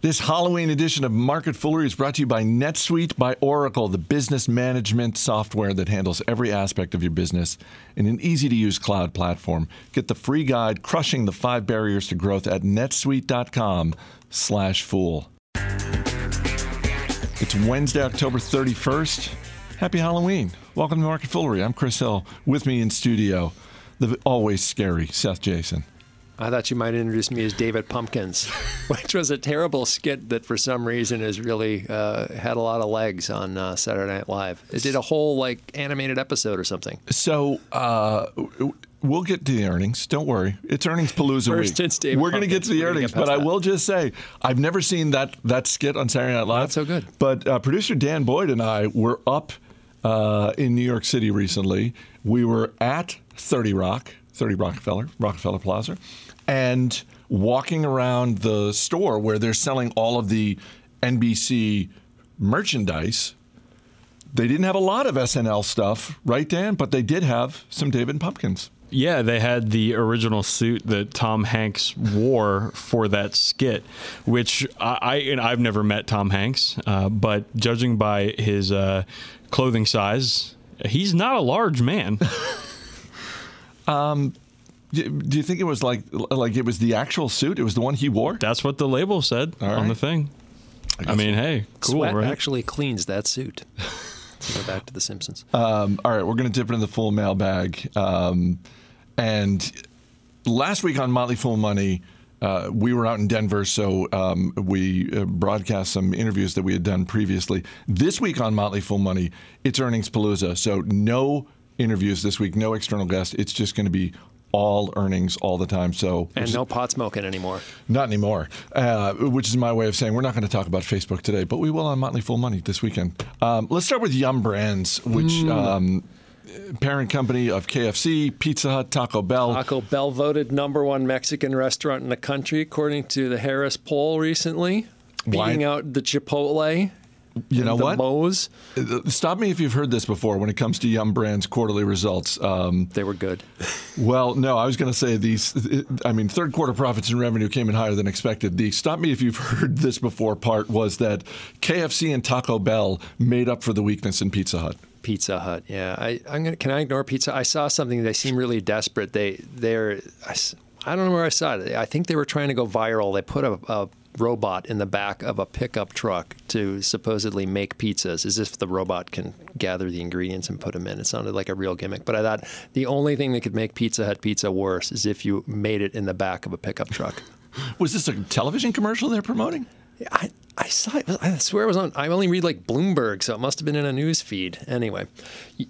This Halloween edition of Market Foolery is brought to you by NetSuite by Oracle, the business management software that handles every aspect of your business in an easy to use cloud platform. Get the free guide Crushing the Five Barriers to Growth at netsuite.com/slash fool. It's Wednesday, October 31st. Happy Halloween. Welcome to Market Foolery. I'm Chris Hill. With me in studio, the always scary Seth Jayson. I thought you might introduce me as David Pumpkins, which was a terrible skit that for some reason has really uh, had a lot of legs on uh, Saturday Night Live. It did a whole like animated episode or something. So uh, we'll get to the earnings. Don't worry, it's earnings palooza week. it's David We're going to get to the earnings, but I will just say I've never seen that that skit on Saturday Night Live. Not so good. But uh, producer Dan Boyd and I were up uh, in New York City recently. We were at 30 Rock, 30 Rockefeller, Rockefeller Plaza, and walking around the store where they're selling all of the NBC merchandise. They didn't have a lot of SNL stuff, right, Dan? But they did have some David Pumpkins. Yeah, they had the original suit that Tom Hanks wore for that skit, which I, I and I've never met Tom Hanks, uh, but judging by his uh, clothing size, he's not a large man. Do do you think it was like like it was the actual suit? It was the one he wore. That's what the label said All on the thing. I, mean, hey, cool, Sweat right? actually cleans that suit. So go back to The Simpsons. Um, all right, we're going to dip into the full mailbag. Um, and last week on Motley Fool Money, uh, we were out in Denver, so um, we uh, broadcast some interviews that we had done previously. This week on Motley Fool Money, it's earnings palooza, so no interviews this week, no external guests. It's just going to be all earnings all the time. So And no pot smoking anymore. Not anymore, uh, which is my way of saying we're not going to talk about Facebook today, but we will on Motley Fool Money this weekend. Um, let's start with Yum Brands, which um, parent company of KFC, Pizza Hut, Taco Bell. Taco Bell voted number one Mexican restaurant in the country according to the Harris poll recently, Why- beating out the Chipotle. You know what? Moe's. Uh, Stop me if you've heard this before when it comes to Yum Brands quarterly results. Um, They were good. Well, no, I was going to say these. I mean, third quarter profits and revenue came in higher than expected. The stop me if you've heard this before part was that KFC and Taco Bell made up for the weakness in Pizza Hut. Pizza Hut. Yeah, I, I'm gonna. Can I ignore Pizza? I saw something. They seem really desperate. They they're. I don't know where I saw it. I think they were trying to go viral. They put a, a robot in the back of a pickup truck to supposedly make pizzas, as if the robot can gather the ingredients and put them in. It sounded like a real gimmick. But I thought the only thing that could make Pizza Hut pizza worse is if you made it in the back of a pickup truck. Was this a television commercial they're promoting? I, I saw it. I swear it was on. I only read like Bloomberg, so it must have been in a news feed. Anyway,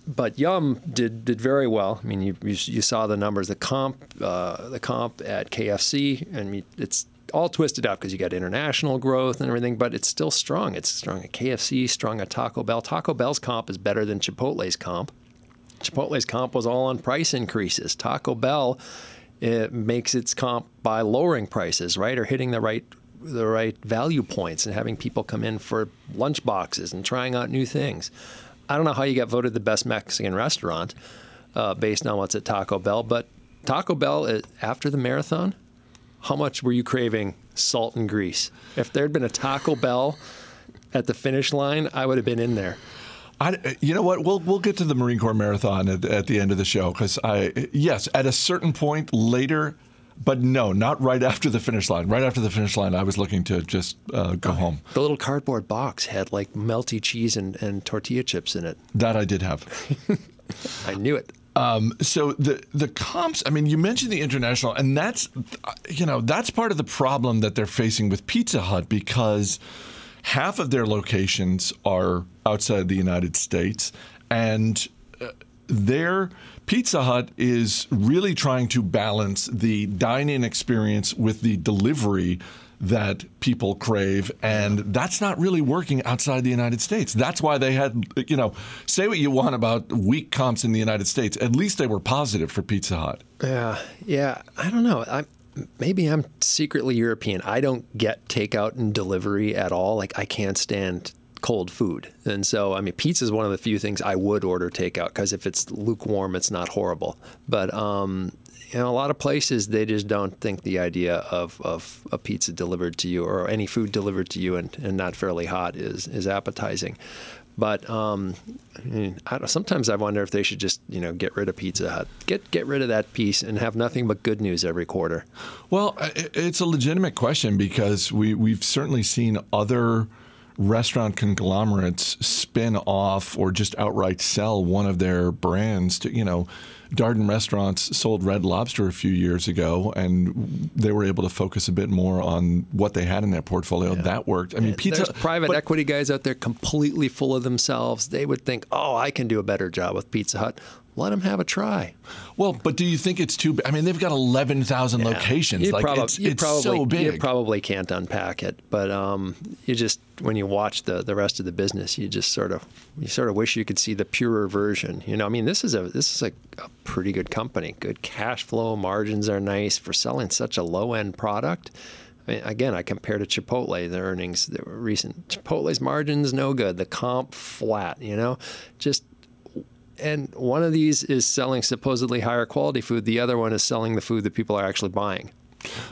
but Yum did did very well. I mean, you you, you saw the numbers. The comp uh, the comp at KFC, and it's all twisted up because you got international growth and everything, but it's still strong. It's strong at KFC, strong at Taco Bell. Taco Bell's comp is better than Chipotle's comp. Chipotle's comp was all on price increases. Taco Bell it makes its comp by lowering prices, right, or hitting the right the right value points and having people come in for lunch boxes and trying out new things. I don't know how you got voted the best Mexican restaurant uh, based on what's at Taco Bell, but Taco Bell uh, after the marathon, how much were you craving salt and grease? If there had been a Taco Bell at the finish line, I would have been in there. I, you know what? We'll we'll get to the Marine Corps Marathon at, at the end of the show because I yes, at a certain point later, but no, not right after the finish line. Right after the finish line, I was looking to just uh, go home. The little cardboard box had like melty cheese and, and tortilla chips in it. That I did have. I knew it. Um, so the the comps. I mean, you mentioned the international, and that's you know that's part of the problem that they're facing with Pizza Hut because half of their locations are outside the United States, and uh, their Pizza Hut is really trying to balance the dine-in experience with the delivery that people crave, and that's not really working outside the United States. That's why they had, you know, say what you want about weak comps in the United States. At least they were positive for Pizza Hut. Yeah, yeah. I don't know. I maybe I'm secretly European. I don't get takeout and delivery at all. Like I can't stand cold food, and so I mean, pizza is one of the few things I would order takeout because if it's lukewarm, it's not horrible. But um, know, a lot of places they just don't think the idea of, of a pizza delivered to you or any food delivered to you and, and not fairly hot is is appetizing. But um, I sometimes I wonder if they should just you know get rid of Pizza Hut, get get rid of that piece, and have nothing but good news every quarter. Well, it's a legitimate question because we we've certainly seen other restaurant conglomerates spin off or just outright sell one of their brands to, you know, Darden Restaurants sold Red Lobster a few years ago, and they were able to focus a bit more on what they had in their portfolio. Yeah. That worked. I mean, pizza. There's private but, equity guys out there completely full of themselves. They would think, "Oh, I can do a better job with Pizza Hut." Let them have a try. Well, but do you think it's too? I mean, they've got eleven thousand yeah. locations. You like prob- it's, it's probably, so big. You probably can't unpack it, but um, you just when you watch the the rest of the business, you just sort of you sort of wish you could see the purer version. You know, I mean, this is a this is a, a pretty good company. Good cash flow, margins are nice for selling such a low end product. I mean, again, I compare to Chipotle, the earnings, the recent Chipotle's margins no good, the comp flat. You know, just and one of these is selling supposedly higher quality food. The other one is selling the food that people are actually buying.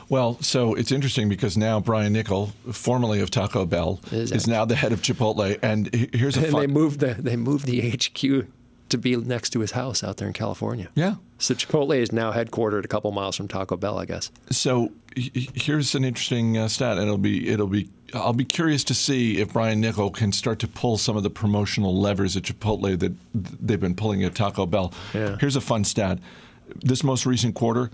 Well, so it's interesting because now Brian Niccol, formerly of Taco Bell, is, is now the head of Chipotle, and here's a. And fun- they moved the they moved the HQ to be next to his house out there in California. Yeah. So Chipotle is now headquartered a couple miles from Taco Bell, I guess. So here's an interesting uh, stat, and it'll be it'll be I'll be curious to see if Brian Niccol can start to pull some of the promotional levers at Chipotle that they've been pulling at Taco Bell. Yeah. Here's a fun stat: this most recent quarter,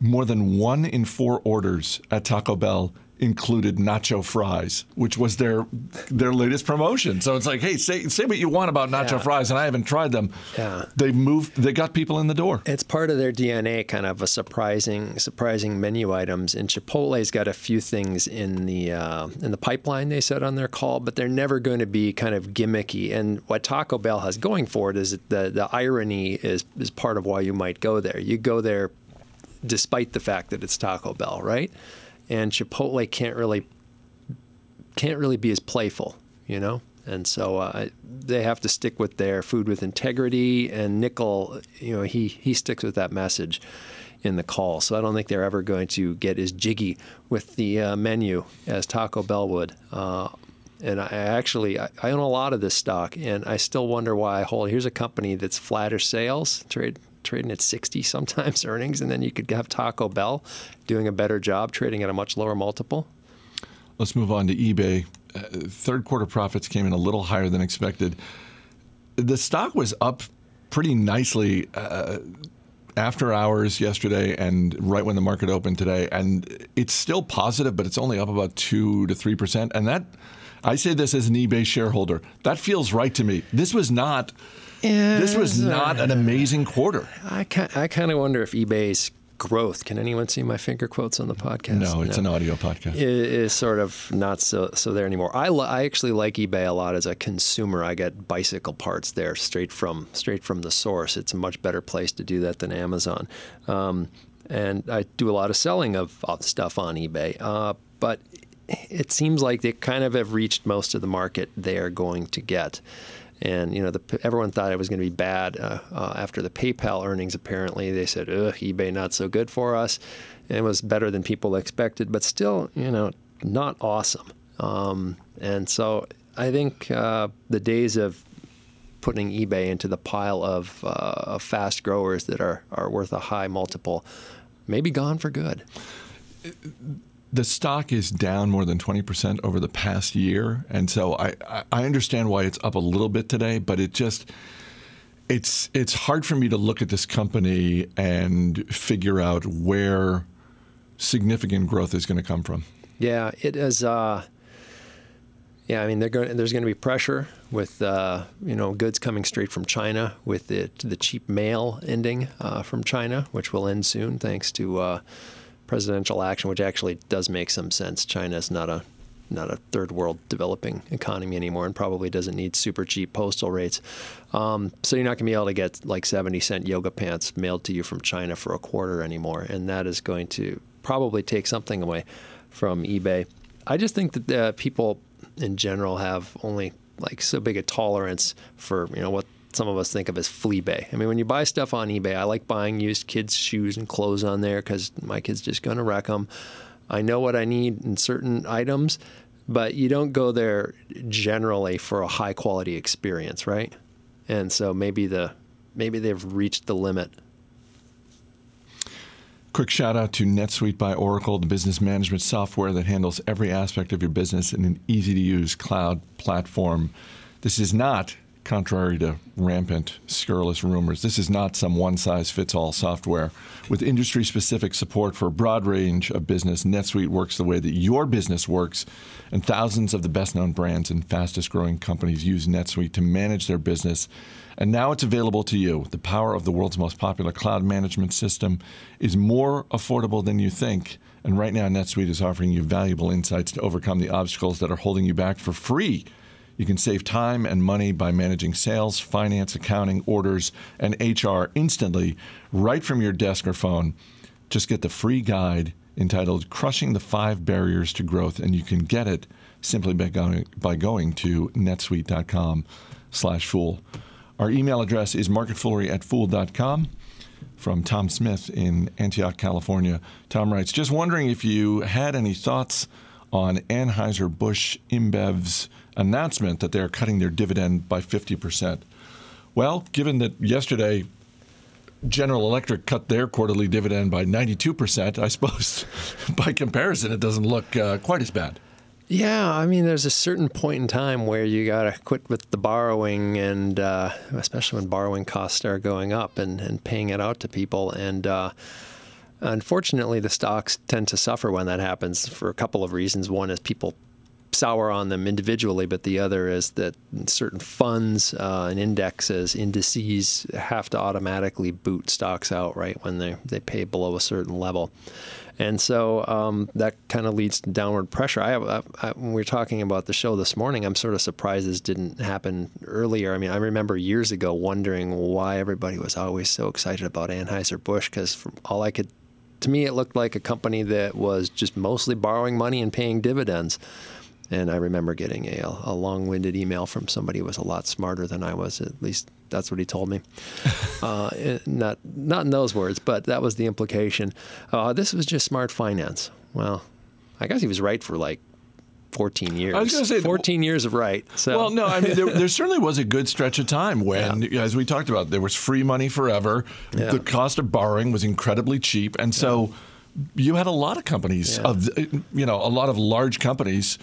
more than one in four orders at Taco Bell included nacho fries, which was their their latest promotion. So it's like, hey, say say what you want about nacho yeah. fries, and I haven't tried them. Yeah, they moved. They got people in the door. It's part of their DNA, kind of a surprising surprising menu items. And Chipotle's got a few things in the uh, in the pipeline. They said on their call, but they're never going to be kind of gimmicky. And what Taco Bell has going for it is that the the irony is is part of why you might go there. You go there despite the fact that it's Taco Bell, right? And Chipotle can't really can't really be as playful, you know. And so uh, they have to stick with their food with integrity. And Niccol, you know, he he sticks with that message in the call. So I don't think they're ever going to get as jiggy with the uh, menu as Taco Bell would. Uh, and I actually I, I, own a lot of this stock, and I still wonder why I hold. Here's a company that's flattish sales, trade trading at 60 sometimes earnings, and then you could have Taco Bell doing a better job trading at a much lower multiple. Let's move on to eBay. Uh, third quarter profits came in a little higher than expected. The stock was up pretty nicely uh, after hours yesterday and right when the market opened today, and it's still positive, but it's only up about two to three percent. And that, I say this as an eBay shareholder, that feels right to me. This was not yeah, this was not an amazing quarter. I I kind of wonder if eBay's growth. Can anyone see my finger quotes on the podcast? No, it's no. an audio podcast. It is sort of not so so there anymore. I, I actually like eBay a lot as a consumer. I get bicycle parts there straight from straight from the source. It's a much better place to do that than Amazon. Um, and I do a lot of selling of, of stuff on eBay. Uh, but it seems like they kind of have reached most of the market they are going to get and you know, the, everyone thought it was going to be bad uh, uh, after the PayPal earnings. Apparently, they said, "Ugh, eBay not so good for us." And it was better than people expected, but still, you know, not awesome. Um, and so, I think uh, the days of putting eBay into the pile of, uh, of fast growers that are are worth a high multiple may be gone for good the stock is down more than 20% over the past year. And so I, I understand why it's up a little bit today, but it just it's it's hard for me to look at this company and figure out where significant growth is going to come from. Yeah, it is. Uh, yeah, I mean, going, there's going to be pressure with uh, you know goods coming straight from China with the the cheap mail ending uh, from China, which will end soon thanks to uh, presidential action, which actually does make some sense. China is not a not a third world developing economy anymore, and probably doesn't need super cheap postal rates. Um, so you're not going to be able to get like 70 cent yoga pants mailed to you from China for a quarter anymore, and that is going to probably take something away from eBay. I just think that people in general have only like so big a tolerance for you know what some of us think of as Fleabay. I mean, when you buy stuff on eBay, I like buying used kids' shoes and clothes on there because my kid's just going to wreck them. I know what I need in certain items, but you don't go there generally for a high quality experience, right? And so maybe the maybe they've reached the limit. Quick shout out to NetSuite by Oracle, the business management software that handles every aspect of your business in an easy to use cloud platform. This is not contrary to rampant, scurrilous rumors. This is not some one size fits all software. With industry specific support for a broad range of business, NetSuite works the way that your business works, and thousands of the best known brands and fastest growing companies use NetSuite to manage their business. And now it's available to you. The power of the world's most popular cloud management system is more affordable than you think. And right now, NetSuite is offering you valuable insights to overcome the obstacles that are holding you back for free. You can save time and money by managing sales, finance, accounting, orders, and HR instantly right from your desk or phone. Just get the free guide entitled Crushing the Five Barriers to Growth, and you can get it simply by going, by going to netsuite.com slash fool. Our email address is marketfoolery at fool.com from Tom Smith in Antioch, California. Tom writes, just wondering if you had any thoughts on Anheuser-Busch InBev's announcement that they're cutting their dividend by 50%. Well, given that yesterday General Electric cut their quarterly dividend by 92%, I suppose by comparison it doesn't look uh, quite as bad. Yeah, I mean, there's a certain point in time where you got to quit with the borrowing, and uh, especially when borrowing costs are going up and, and paying it out to people. And uh, unfortunately, the stocks tend to suffer when that happens for a couple of reasons. One is people sour on them individually, but the other is that certain funds uh, and indexes, indices, have to automatically boot stocks out right when they, they pay below a certain level. And so um, that kind of leads to downward pressure. I, I, I, when we were talking about the show this morning, I'm sort of surprised this didn't happen earlier. I mean, I remember years ago wondering why everybody was always so excited about Anheuser-Busch because all I could to me, it looked like a company that was just mostly borrowing money and paying dividends. And I remember getting a, a long winded email from somebody who was a lot smarter than I was. At least that's what he told me. uh, not, not in those words, but that was the implication. Uh, this was just smart finance. Well, I guess he was right for like 14 years. I was going to say 14 years of right. So. Well, no, I mean there, there, certainly was a good stretch of time when, yeah. as we talked about, there was free money forever. Yeah. The cost of borrowing was incredibly cheap, and so yeah. you had a lot of companies of you know a lot of large companies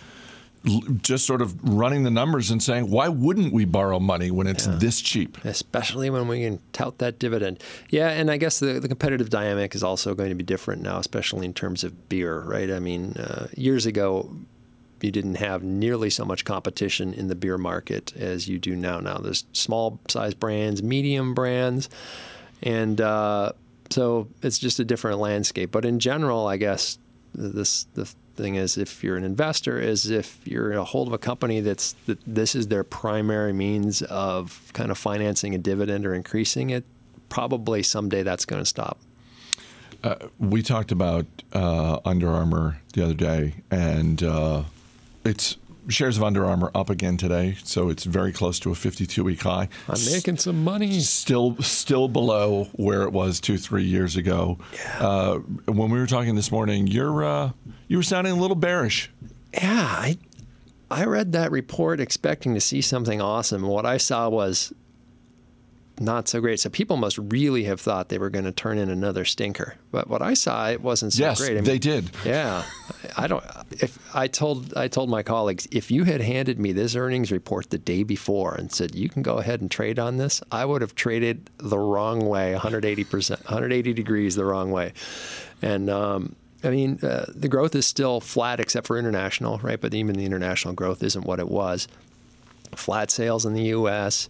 just sort of running the numbers and saying, why wouldn't we borrow money when it's yeah. this cheap? Especially when we can tout that dividend. Yeah, and I guess the, the competitive dynamic is also going to be different now, especially in terms of beer, right? I mean, uh, years ago, you didn't have nearly so much competition in the beer market as you do now. Now there's small size brands, medium brands, and uh, so it's just a different landscape. But in general, I guess this the thing is if you're an investor is if you're a hold of a company that's that this is their primary means of kind of financing a dividend or increasing it probably someday that's going to stop. Uh, we talked about uh, Under Armour the other day, and uh, it's shares of Under Armour up again today, so it's very close to a 52-week high. I'm making some money. Still, still below where it was two, three years ago. Yeah. Uh, when we were talking this morning, you're uh, you were sounding a little bearish. Yeah, I I read that report expecting to see something awesome. What I saw was not so great. So people must really have thought they were going to turn in another stinker. But what I saw, it wasn't so yes, great. I mean, they did. Yeah, I don't. If I told I told my colleagues, if you had handed me this earnings report the day before and said you can go ahead and trade on this, I would have traded the wrong way, 180 percent, 180 degrees the wrong way, and. Um, I mean, uh, the growth is still flat except for international, right? But even the international growth isn't what it was. Flat sales in the U.S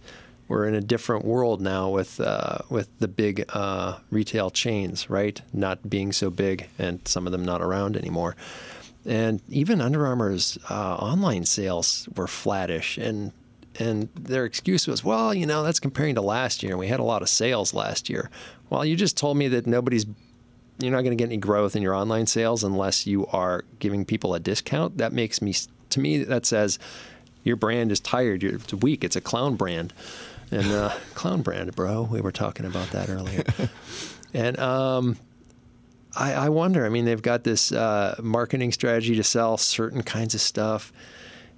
we're in a different world now with uh, with the big uh, retail chains, right? Not being so big, and some of them not around anymore. And even Under Armour's uh, online sales were flattish, and and their excuse was, well, you know, that's comparing to last year. We had a lot of sales last year. Well, you just told me that nobody's you're not going to get any growth in your online sales unless you are giving people a discount. That makes me to me that says your brand is tired. It's weak. It's a clown brand. And uh, clown brand, bro. We were talking about that earlier, and um, I, I, wonder. I mean, they've got this uh, marketing strategy to sell certain kinds of stuff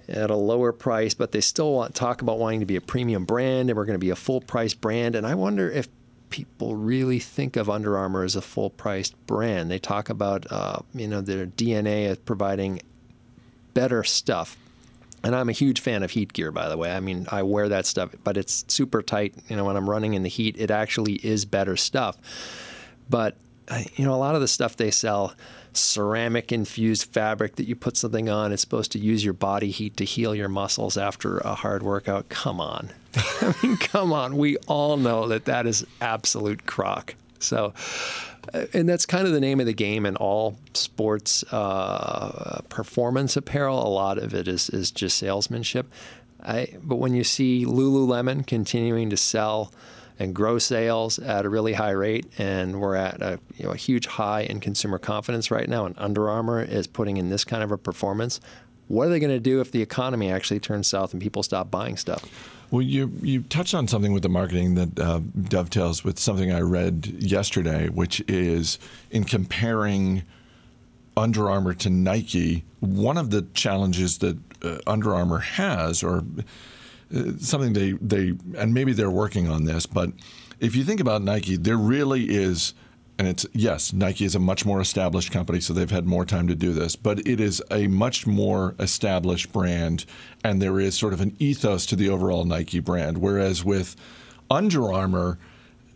at a lower price, but they still want talk about wanting to be a premium brand, and we're going to be a full price brand. And I wonder if people really think of Under Armour as a full priced brand. They talk about uh, you know their DNA as providing better stuff. And I'm a huge fan of heat gear, by the way. I mean, I wear that stuff, but it's super tight. You know, when I'm running in the heat, it actually is better stuff. But you know, a lot of the stuff they sell, ceramic infused fabric that you put something on, it's supposed to use your body heat to heal your muscles after a hard workout. Come on. I mean, come on. We all know that that is absolute crock. So, and that's kind of the name of the game in all sports uh, performance apparel. A lot of it is, is just salesmanship. I, but when you see Lululemon continuing to sell and grow sales at a really high rate, and we're at a, you know, a huge high in consumer confidence right now, and Under Armour is putting in this kind of a performance, what are they going to do if the economy actually turns south and people stop buying stuff? Well, you you touched on something with the marketing that uh, dovetails with something I read yesterday, which is in comparing Under Armour to Nike. One of the challenges that uh, Under Armour has, or uh, something they they and maybe they're working on this, but if you think about Nike, there really is and it's yes, Nike is a much more established company, so they've had more time to do this. But it is a much more established brand, and there is sort of an ethos to the overall Nike brand. Whereas with Under Armour,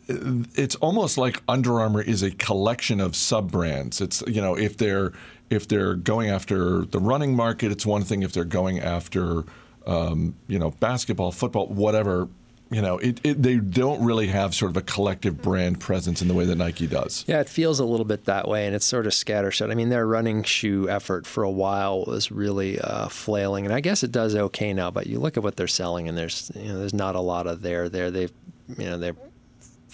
it's almost like Under Armour is a collection of sub brands. It's you know if they're if they're going after the running market, it's one thing. If they're going after um, you know basketball, football, whatever you know, it, it, they don't really have sort of a collective brand presence in the way that Nike does. Yeah, it feels a little bit that way, and it's sort of scattershot. I mean, their running shoe effort for a while was really uh, flailing, and I guess it does okay now. But you look at what they're selling, and there's you know, there's not a lot of there there. They've you know they've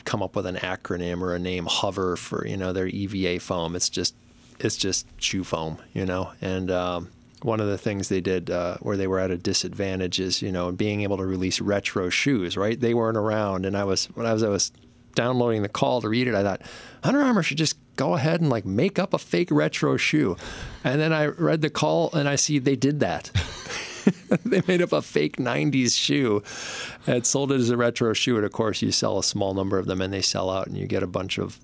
come up with an acronym or a name, Hover, for you know their EVA foam. It's just it's just shoe foam, you know, and um, one of the things they did uh, where they were at a disadvantage is you know being able to release retro shoes right? They weren't around. And i was when i was i was downloading the call to read it i thought under armour should just go ahead and like make up a fake retro shoe. And then i read the call and i see they did that. They made up a fake 90s shoe and sold it as a retro shoe. And of course you sell a small number of them and they sell out and you get a bunch of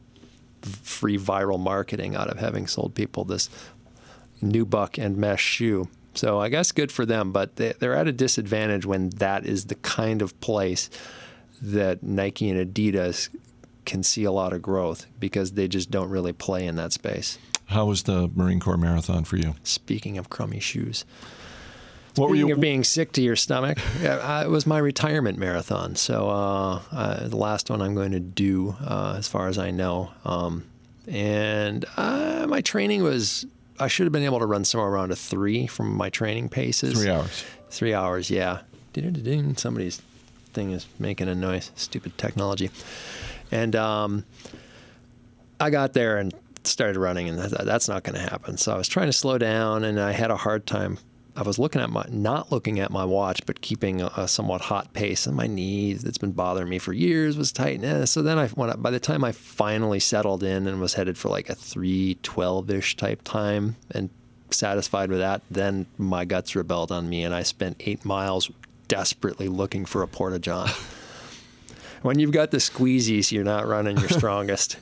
free viral marketing out of having sold people this nubuck and mesh shoe. So I guess good for them, but they're at a disadvantage when that is the kind of place that Nike and Adidas can see a lot of growth because they just don't really play in that space. How was the Marine Corps Marathon for you? Speaking of crummy shoes. What Speaking were you? of being sick to your stomach, yeah, it was my retirement marathon. So uh, uh, the last one I'm going to do, uh, as far as I know. Um, and uh, my training was I should have been able to run somewhere around a three from my training paces. Three hours. Three hours, yeah. Somebody's thing is making a noise. Stupid technology. And um, I got there and started running, and that's not going to happen. So I was trying to slow down, and I had a hard time I was looking at my not looking at my watch, but keeping a, a somewhat hot pace. And my knees that's been bothering me for years was tight. Eh, so then I, when I, by the time I finally settled in and was headed for like a three twelve ish type time and satisfied with that, then my guts rebelled on me, and I spent eight miles desperately looking for a porta john. when you've got the squeezies, you're not running your strongest.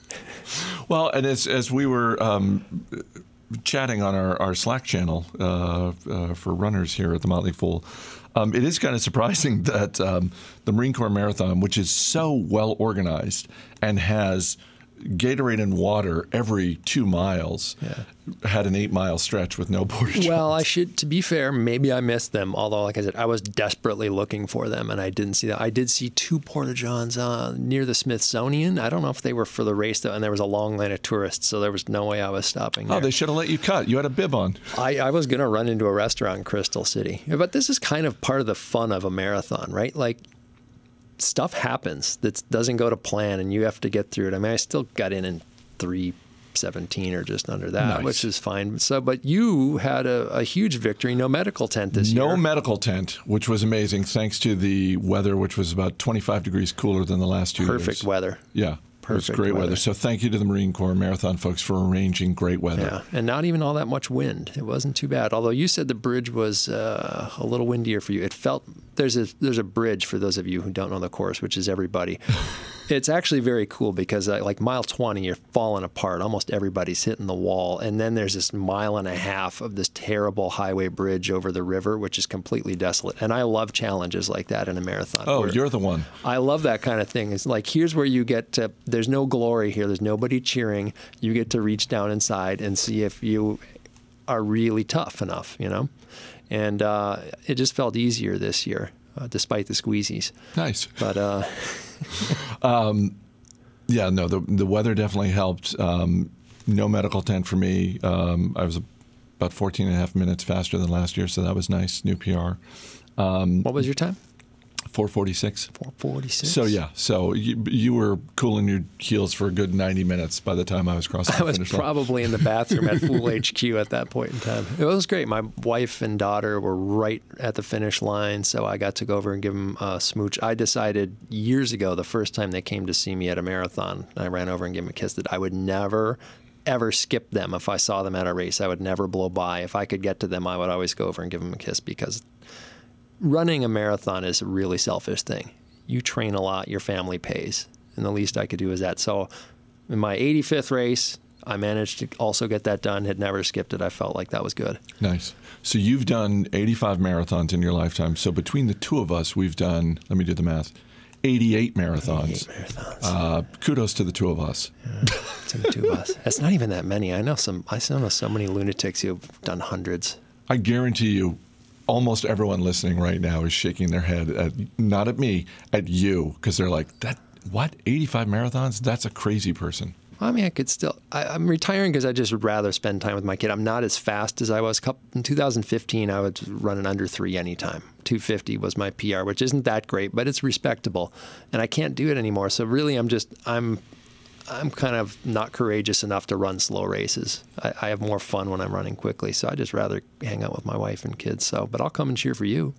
well, and as as we were um, chatting on our, our Slack channel uh, uh, for runners here at the Motley Fool, um, it is kind of surprising that um, the Marine Corps Marathon, which is so well organized and has Gatorade and water every two miles. Yeah. Had an eight mile stretch with no porta Well, I should, to be fair, maybe I missed them. Although, like I said, I was desperately looking for them and I didn't see them. I did see two porta johns uh, near the Smithsonian. I don't know if they were for the race though, and there was a long line of tourists, so there was no way I was stopping. There. Oh, they should have let you cut. You had a bib on. I, I was going to run into a restaurant in Crystal City, but this is kind of part of the fun of a marathon, right? Like stuff happens that doesn't go to plan and you have to get through it. I mean, I still got in in three 17 or just under that, Nice. which is fine. So, but you had a, a huge victory, no medical tent this No year. No medical tent, which was amazing, thanks to the weather, which was about 25 degrees cooler than the last two years. Perfect weather. Yeah. It was great weather. weather. So thank you to the Marine Corps Marathon folks for arranging great weather. Yeah, and not even all that much wind. It wasn't too bad. Although you said the bridge was uh, a little windier for you. It felt there's a there's a bridge for those of you who don't know the course, which is everybody. It's actually very cool because uh, like mile 20, you're falling apart. Almost everybody's hitting the wall, and then there's this mile and a half of this terrible highway bridge over the river, which is completely desolate. And I love challenges like that in a marathon. Oh, you're the one. I love that kind of thing. It's like here's where you get to. There's no glory here. There's nobody cheering. You get to reach down inside and see if you are really tough enough. You know, and uh, it just felt easier this year, uh, despite the squeezies. Nice. But uh, Yeah, no, the the weather definitely helped. Um, no medical tent for me. Um, I was about 14 and a half minutes faster than last year, so that was nice. New PR. what was your time? 446. 446. So yeah, so you, you were cooling your heels for a good 90 minutes by the time I was crossing I the was finish line. probably in the bathroom at Fool HQ at that point in time. It was great. My wife and daughter were right at the finish line, so I got to go over and give them a smooch. I decided years ago, the first time they came to see me at a marathon, I ran over and gave them a kiss, that I would never, ever skip them if I saw them at a race. I would never blow by. If I could get to them, I would always go over and give them a kiss because running a marathon is a really selfish thing. You train a lot, your family pays, and the least I could do is that. So, in my 85th race, I managed to also get that done. Had never skipped it. I felt like that was good. Nice. So you've done 85 marathons in your lifetime. So between the two of us, we've done, let me do the math, 88 marathons. Eight marathons. Uh, kudos to the two of us. to the two of us. That's not even that many. I know some. I know so many lunatics who've done hundreds. I guarantee you, almost everyone listening right now is shaking their head at not at me, at you, because they're like, "That what? 85 marathons? That's a crazy person." I mean, I could still. I, I'm retiring because I just would rather spend time with my kid. I'm not as fast as I was. In 2015, I was running under three anytime. 250 was my PR, which isn't that great, but it's respectable. And I can't do it anymore. So really, I'm just I'm I'm kind of not courageous enough to run slow races. I, I have more fun when I'm running quickly. So I just rather hang out with my wife and kids. So, but I'll come and cheer for you.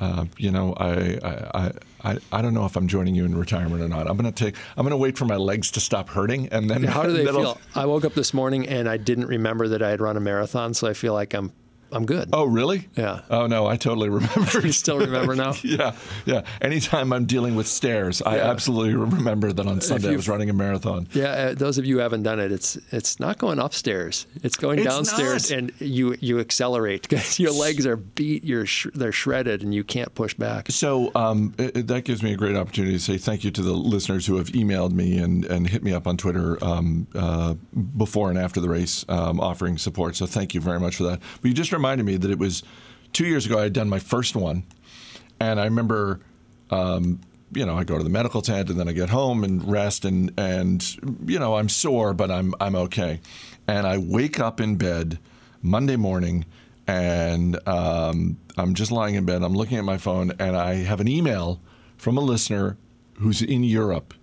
Uh, you know, I, I, I, I don't know if I'm joining you in retirement or not. I'm gonna take. I'm gonna wait for my legs to stop hurting, and then How do they I'll- feel? I woke up this morning and I didn't remember that I had run a marathon, so I feel like I'm I'm good. Oh, really? Yeah. Oh no, I totally remember. You still remember now? yeah, yeah. Anytime I'm dealing with stairs, I absolutely remember that on Sunday I was running a marathon. Yeah, uh, those of you who haven't done it, it's it's not going upstairs. It's going It's downstairs, not. and you you accelerate because your legs are beat, you're sh- they're shredded, and you can't push back. So um, it- that gives me a great opportunity to say thank you to the listeners who have emailed me and, and hit me up on Twitter um, uh, before and after the race um, offering support. So thank you very much for that. But you just reminded me that it was two years ago I had done my first one. And I remember, um, you know, I go to the medical tent and then I get home and rest and, and you know, I'm sore, but I'm, I'm okay. And I wake up in bed Monday morning and um, I'm just lying in bed. I'm looking at my phone and I have an email from a listener who's in Europe.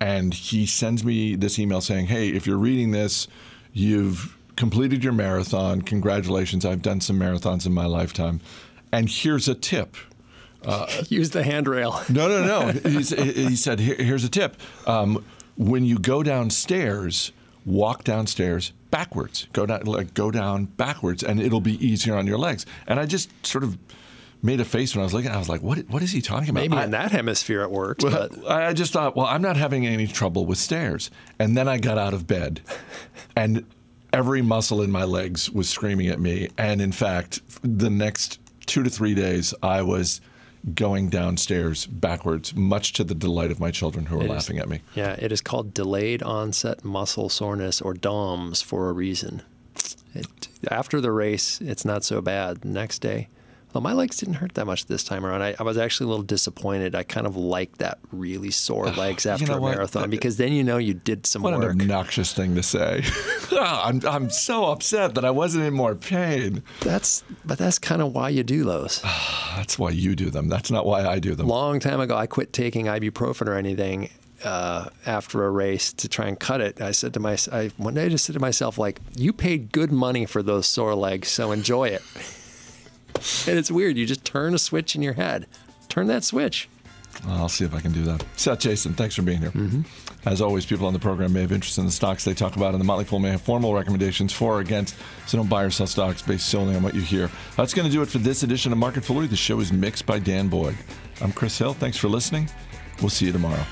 And he sends me this email saying, Hey, if you're reading this, you've completed your marathon. Congratulations. I've done some marathons in my lifetime. And here's a tip. Use the handrail. No, no, no. He's, he said, Here, here's a tip. Um, when you go downstairs, walk downstairs backwards. Go down, like, go down backwards, and it'll be easier on your legs. And I just sort of made a face when I was looking. I was like, "What? What is he talking about?" Maybe I, in that hemisphere it works, well, but I just thought, well, I'm not having any trouble with stairs. And then I got out of bed, and every muscle in my legs was screaming at me. And in fact, the next two to three days, I was going downstairs backwards, much to the delight of my children who were It is- laughing at me. yeah, it is called delayed onset muscle soreness or DOMS for a reason. It, after the race, it's not so bad. The next day, well, my legs didn't hurt that much this time around. I, I was actually a little disappointed. I kind of like that really sore legs after know a what? marathon because then you know you did some What an work. obnoxious thing to say. I'm, I'm so upset that I wasn't in more pain. That's but that's kind of why you do those. That's why you do them. That's not why I do them. Long time ago, I quit taking ibuprofen or anything uh, after a race to try and cut it. I said to myself, one day I just said to myself, like, you paid good money for those sore legs, so enjoy it. and it's weird. You just turn a switch in your head. Turn that switch. I'll see if I can do that. Seth Jayson, thanks for being here. Mm-hmm. As always, people on the program may have interest in the stocks they talk about, and the Motley Fool may have formal recommendations for or against. So don't buy or sell stocks based solely on what you hear. That's going to do it for this edition of Market Foolery. The show is mixed by Dan Boyd. I'm Chris Hill. Thanks for listening. We'll see you tomorrow.